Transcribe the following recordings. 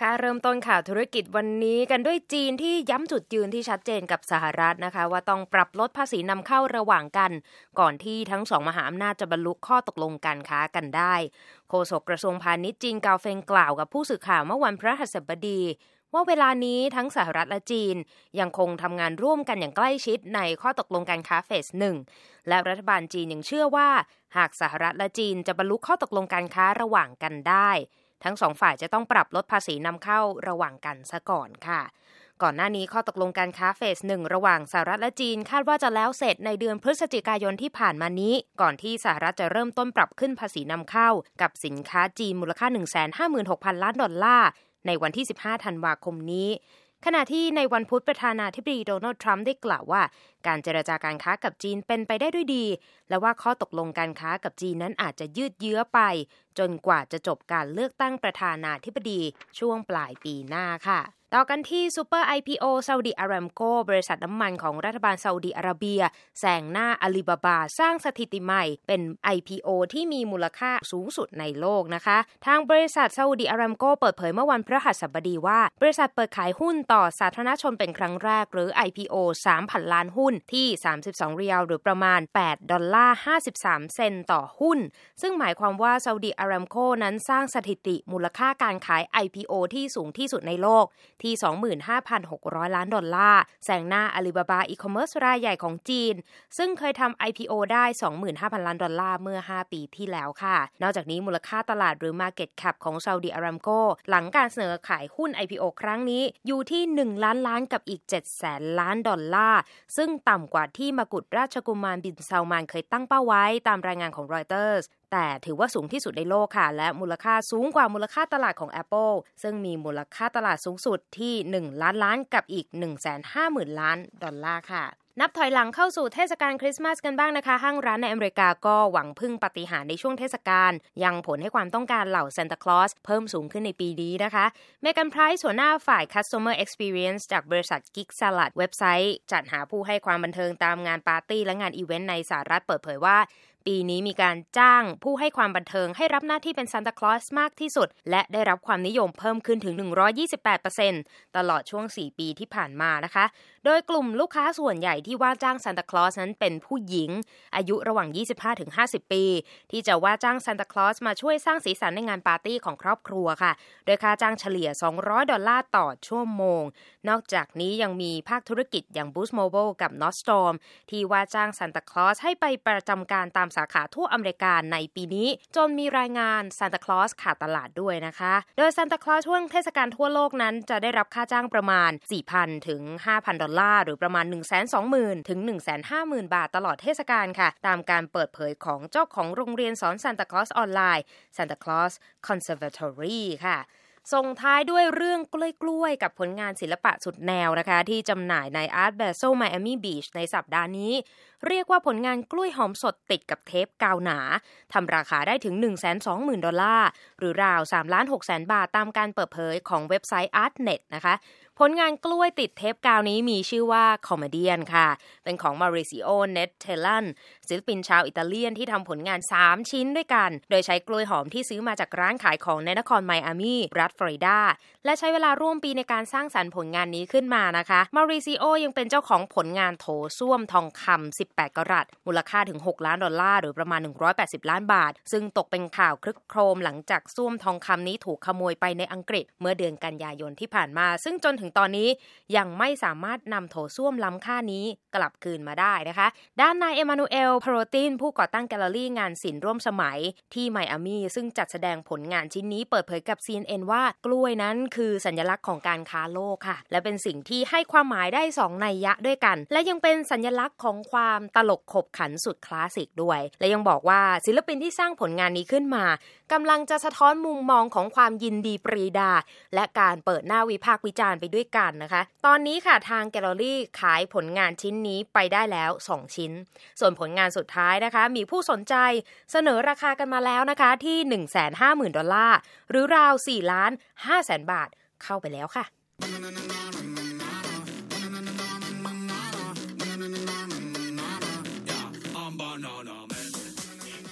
ค่ะเริ่มต้นข่าวธุรกิจวันนี้กันด้วยจีนที่ย้ำจุดยืนที่ชัดเจนกับสหรัฐนะคะ ว่าต้องปรับลดภาษีนำเข้าระหว่างกัน ก่อนที่ทั้งสองมหาอำนาจจะบรรลุข้อตกลงการค้ากันได้ โฆษกกระทรวงพาณิชย์จีนกาวเฟงกล่าวกับผู้สื่อข่าวเมื่อวันพระหัสบดี ว่าเวลานี้ทั้งสหรัฐและจีน ยังคงทำงานร่วมกันอย่างใกล้ชิดในข้อตกลงการค้าเฟสหนึ่งและรัฐบาลจีนยังเชื่อว่า หากสหรัฐและจีนจะบรรลุข้อตกลงการค้าระหว่างกันได้ ทั้งสองฝ่ายจะต้องปรับลดภาษีนำเข้าระหว่างกันซะก่อนค่ะ ก่อนหน้านี้ข้อตกลงการค้าเฟสหนึ่งระหว่างสหรัฐและจีนคาดว่าจะแล้วเสร็จในเดือนพฤศจิกายนที่ผ่านมานี้ ก่อนที่สหรัฐจะเริ่มต้นปรับขึ้นภาษีนำเข้า กับสินค้าจีนมูลค่า 156,000 ล้านดอลลาร์ในวันที่ 15 ธันวาคมนี้ ขณะที่ในวันพุธประธานาธิบดีโดนัลด์ทรัมป์ได้กล่าวว่า การเจรจาการค้ากับจีนเป็นไปได้ด้วยดี และว่าข้อตกลงการค้ากับจีนนั้นอาจจะยืดเยื้อไป จนกว่าจะจบการเลือกตั้งประธานาธิบดีช่วงปลายปีหน้าค่ะ ต่อกันที่ super IPO ซาอุดิอารามโก บริษัทน้ำมันของรัฐบาลซาอุดิอาระเบียแซงหน้าอาลีบาบา สร้างสถิติใหม่ เป็น IPO ที่มีมูลค่าสูงสุดในโลกนะคะ ทางบริษัทซาอุดิอารามโก เปิดเผยเมื่อวันพฤหัสบดีว่า บริษัทเปิดขายหุ้นต่อสาธารณชนเป็นครั้งแรกหรือ IPO 3,000 ล้านหุ้นที่ 32เรียลหรือประมาณ 8 ดอลลาร์ 53 เซนต์ต่อหุ้น ซึ่งหมายความว่าซาอุดิอารามโกนั้นสร้างสถิติมูลค่าการขาย IPO ที่สูงที่สุดในโลกที่ 25,600 ล้านดอลลาร์แซงหน้าอาลีบาบาอีคอมเมิร์ซรายใหญ่ของจีน ซึ่งเคยทำ IPO ได้ 25,000 ล้านดอลลาร์เมื่อ 5 ปีที่แล้วค่ะ นอกจากนี้มูลค่าตลาดหรือ Market Cap ของซาอุดิอารามโกหลังการเสนอขายหุ้น IPO ครั้งนี้อยู่ที่ 1 ล้านล้านกับอีก 7 แสนล้านดอลลาร์ ซึ่งต่ำกว่าที่มกุฎราชกุมารบินซัลมานเคยตั้งเป้าไว้ตามรายงานของรอยเตอร์ส แต่ถือว่าสูงที่สุดในโลกค่ะ และมูลค่าสูงกว่ามูลค่าตลาดของ Apple ซึ่งมีมูลค่าตลาดสูงสุดที่ 1 ล้านล้านกับอีก 150,000 ล้านดอลลาร์ค่ะนับถอยหลังเข้าสู่เทศกาลคริสต์มาสกันบ้างนะคะ ห้างร้านในอเมริกาก็หวังพึ่งปาฏิหาริย์ในช่วงเทศกาลยังผลให้ความต้องการเหล่าซานตาคลอสเพิ่มสูงขึ้นในปีนี้นะคะเมกันไพรส์หัวหน้าฝ่าย Customer Experience จากบริษัท GigSalad เว็บไซต์ จัดหาผู้ให้ความบันเทิงตามงานปาร์ตี้และงานอีเวนต์ในสหรัฐเปิดเผยว่า ปีนี้มีการจ้างผู้ให้ความบันเทิงให้รับหน้าที่เป็นซานตาคลอสมากที่สุด และได้รับความนิยมเพิ่มขึ้นถึง 128%ตลอดช่วง 4 ปีที่ผ่านมานะคะ โดยกลุ่มลูกค้าส่วนใหญ่ที่ว่าจ้างซานตาคลอสนั้นเป็นผู้หญิง อายุระหว่าง 25-50 ปี ที่จะว่าจ้างซานตาคลอสมาช่วยสร้างสีสันในงานปาร์ตี้ของครอบครัวค่ะ โดยค่าจ้างเฉลี่ย 200 ดอลลาร์ต่อชั่วโมง นอกจากนี้ยังมีภาคธุรกิจอย่าง Boost Mobile กับ Nordstorm ที่ว่าจ้างซานตาคลอสให้ไปประจำการตามสาขาทั่วอเมริกาในปีนี้ จนมีรายงานซานตาคลอสขาดตลาดด้วยนะคะ โดยซานตาคลอสช่วงเทศกาลทั่วโลกนั้นจะได้รับค่าจ้างประมาณ 4,000 ถึง 5,000 ดอลลาร์ หรือประมาณ 120,000 ถึง 150,000 บาทตลอดเทศกาลค่ะ ตามการเปิดเผยของเจ้าของโรงเรียนสอนซานตาคลอสออนไลน์ Santa Claus Conservatory ค่ะ ส่งท้ายด้วยเรื่องกล้วยๆ กับผลงานศิลปะสุดแนวนะคะ ที่จำหน่ายใน Art Basel Miami Beach ในสัปดาห์นี้ เรียกว่าผลงานกล้วยหอมสดติดกับเทปกาวหนาทำราคาได้ถึง 120,000 ดอลลาร์ หรือราว3ล้าน6แสนบาทตามการเปิดเผยของเว็บไซต์ Artnet นะคะ ผลงานกล้วยติดเทปกาวนี้มีชื่อว่า Comedian ค่ะ เป็นของเมาริซิโอคัตเตลันศิลปินชาวอิตาเลียนที่ทำผลงาน 3 ชิ้นด้วยกัน โดยใช้กล้วยหอมที่ซื้อมาจากร้านขายของในนครไมอามีรัฐฟลอริดา และใช้เวลาร่วมปีในการสร้างสรรค์ผลงานนี้ขึ้นมานะคะเมาริซิโอยังเป็นเจ้าของผลงานโถส้วมทองคำ18 กรัต มูลค่าถึง 6 ล้านดอลลาร์หรือประมาณ 180 ล้านบาท ซึ่งตกเป็นข่าวคลึกโครมหลังจากส้วมทองคำนี้ถูกขโมยไปในอังกฤษ เมื่อเดือนกันยายนที่ผ่านมา ซึ่งจนถึงตอนนี้ยังไม่สามารถนำโถส้วมล้ำค่านี้กลับคืนมาได้นะคะ ด้านนายเอมานูเอลพโรติน ผู้ก่อตั้งแกลเลอรี่งานศิลป์ร่วมสมัยที่ไมอามีซึ่งจัดแสดงผลงานชิ้นนี้เปิดเผยกับ CNN ว่ากล้วยนั้นคือสัญลักษณ์ของการค้าโลกค่ะ และเป็นสิ่งที่ให้ความหมายได้สองนัยยะด้วยกัน และยังเป็นสัญลักษณ์ของความตลกขบขันสุดคลาสสิกด้วย และยังบอกว่าศิลปินที่สร้างผลงานนี้ขึ้นมากำลังจะสะท้อนมุมมองของความยินดีปรีดา และการเปิดหน้าวิพากษ์วิจารณ์ไปด้วยกันนะคะ ตอนนี้ค่ะทางแกลเลอรี่ขายผลงานชิ้นนี้ไปได้แล้ว 2 ชิ้น ส่วนผลงานสุดท้ายนะคะ มีผู้สนใจเสนอราคากันมาแล้วนะคะที่ 150,000 ดอลลาร์ หรือราว4ล้าน5แสนบาทเข้าไปแล้วค่ะ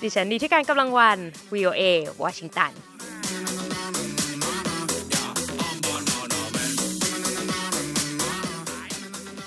ดิฉันดีที่การกำลังวัน VOA วอชิงตัน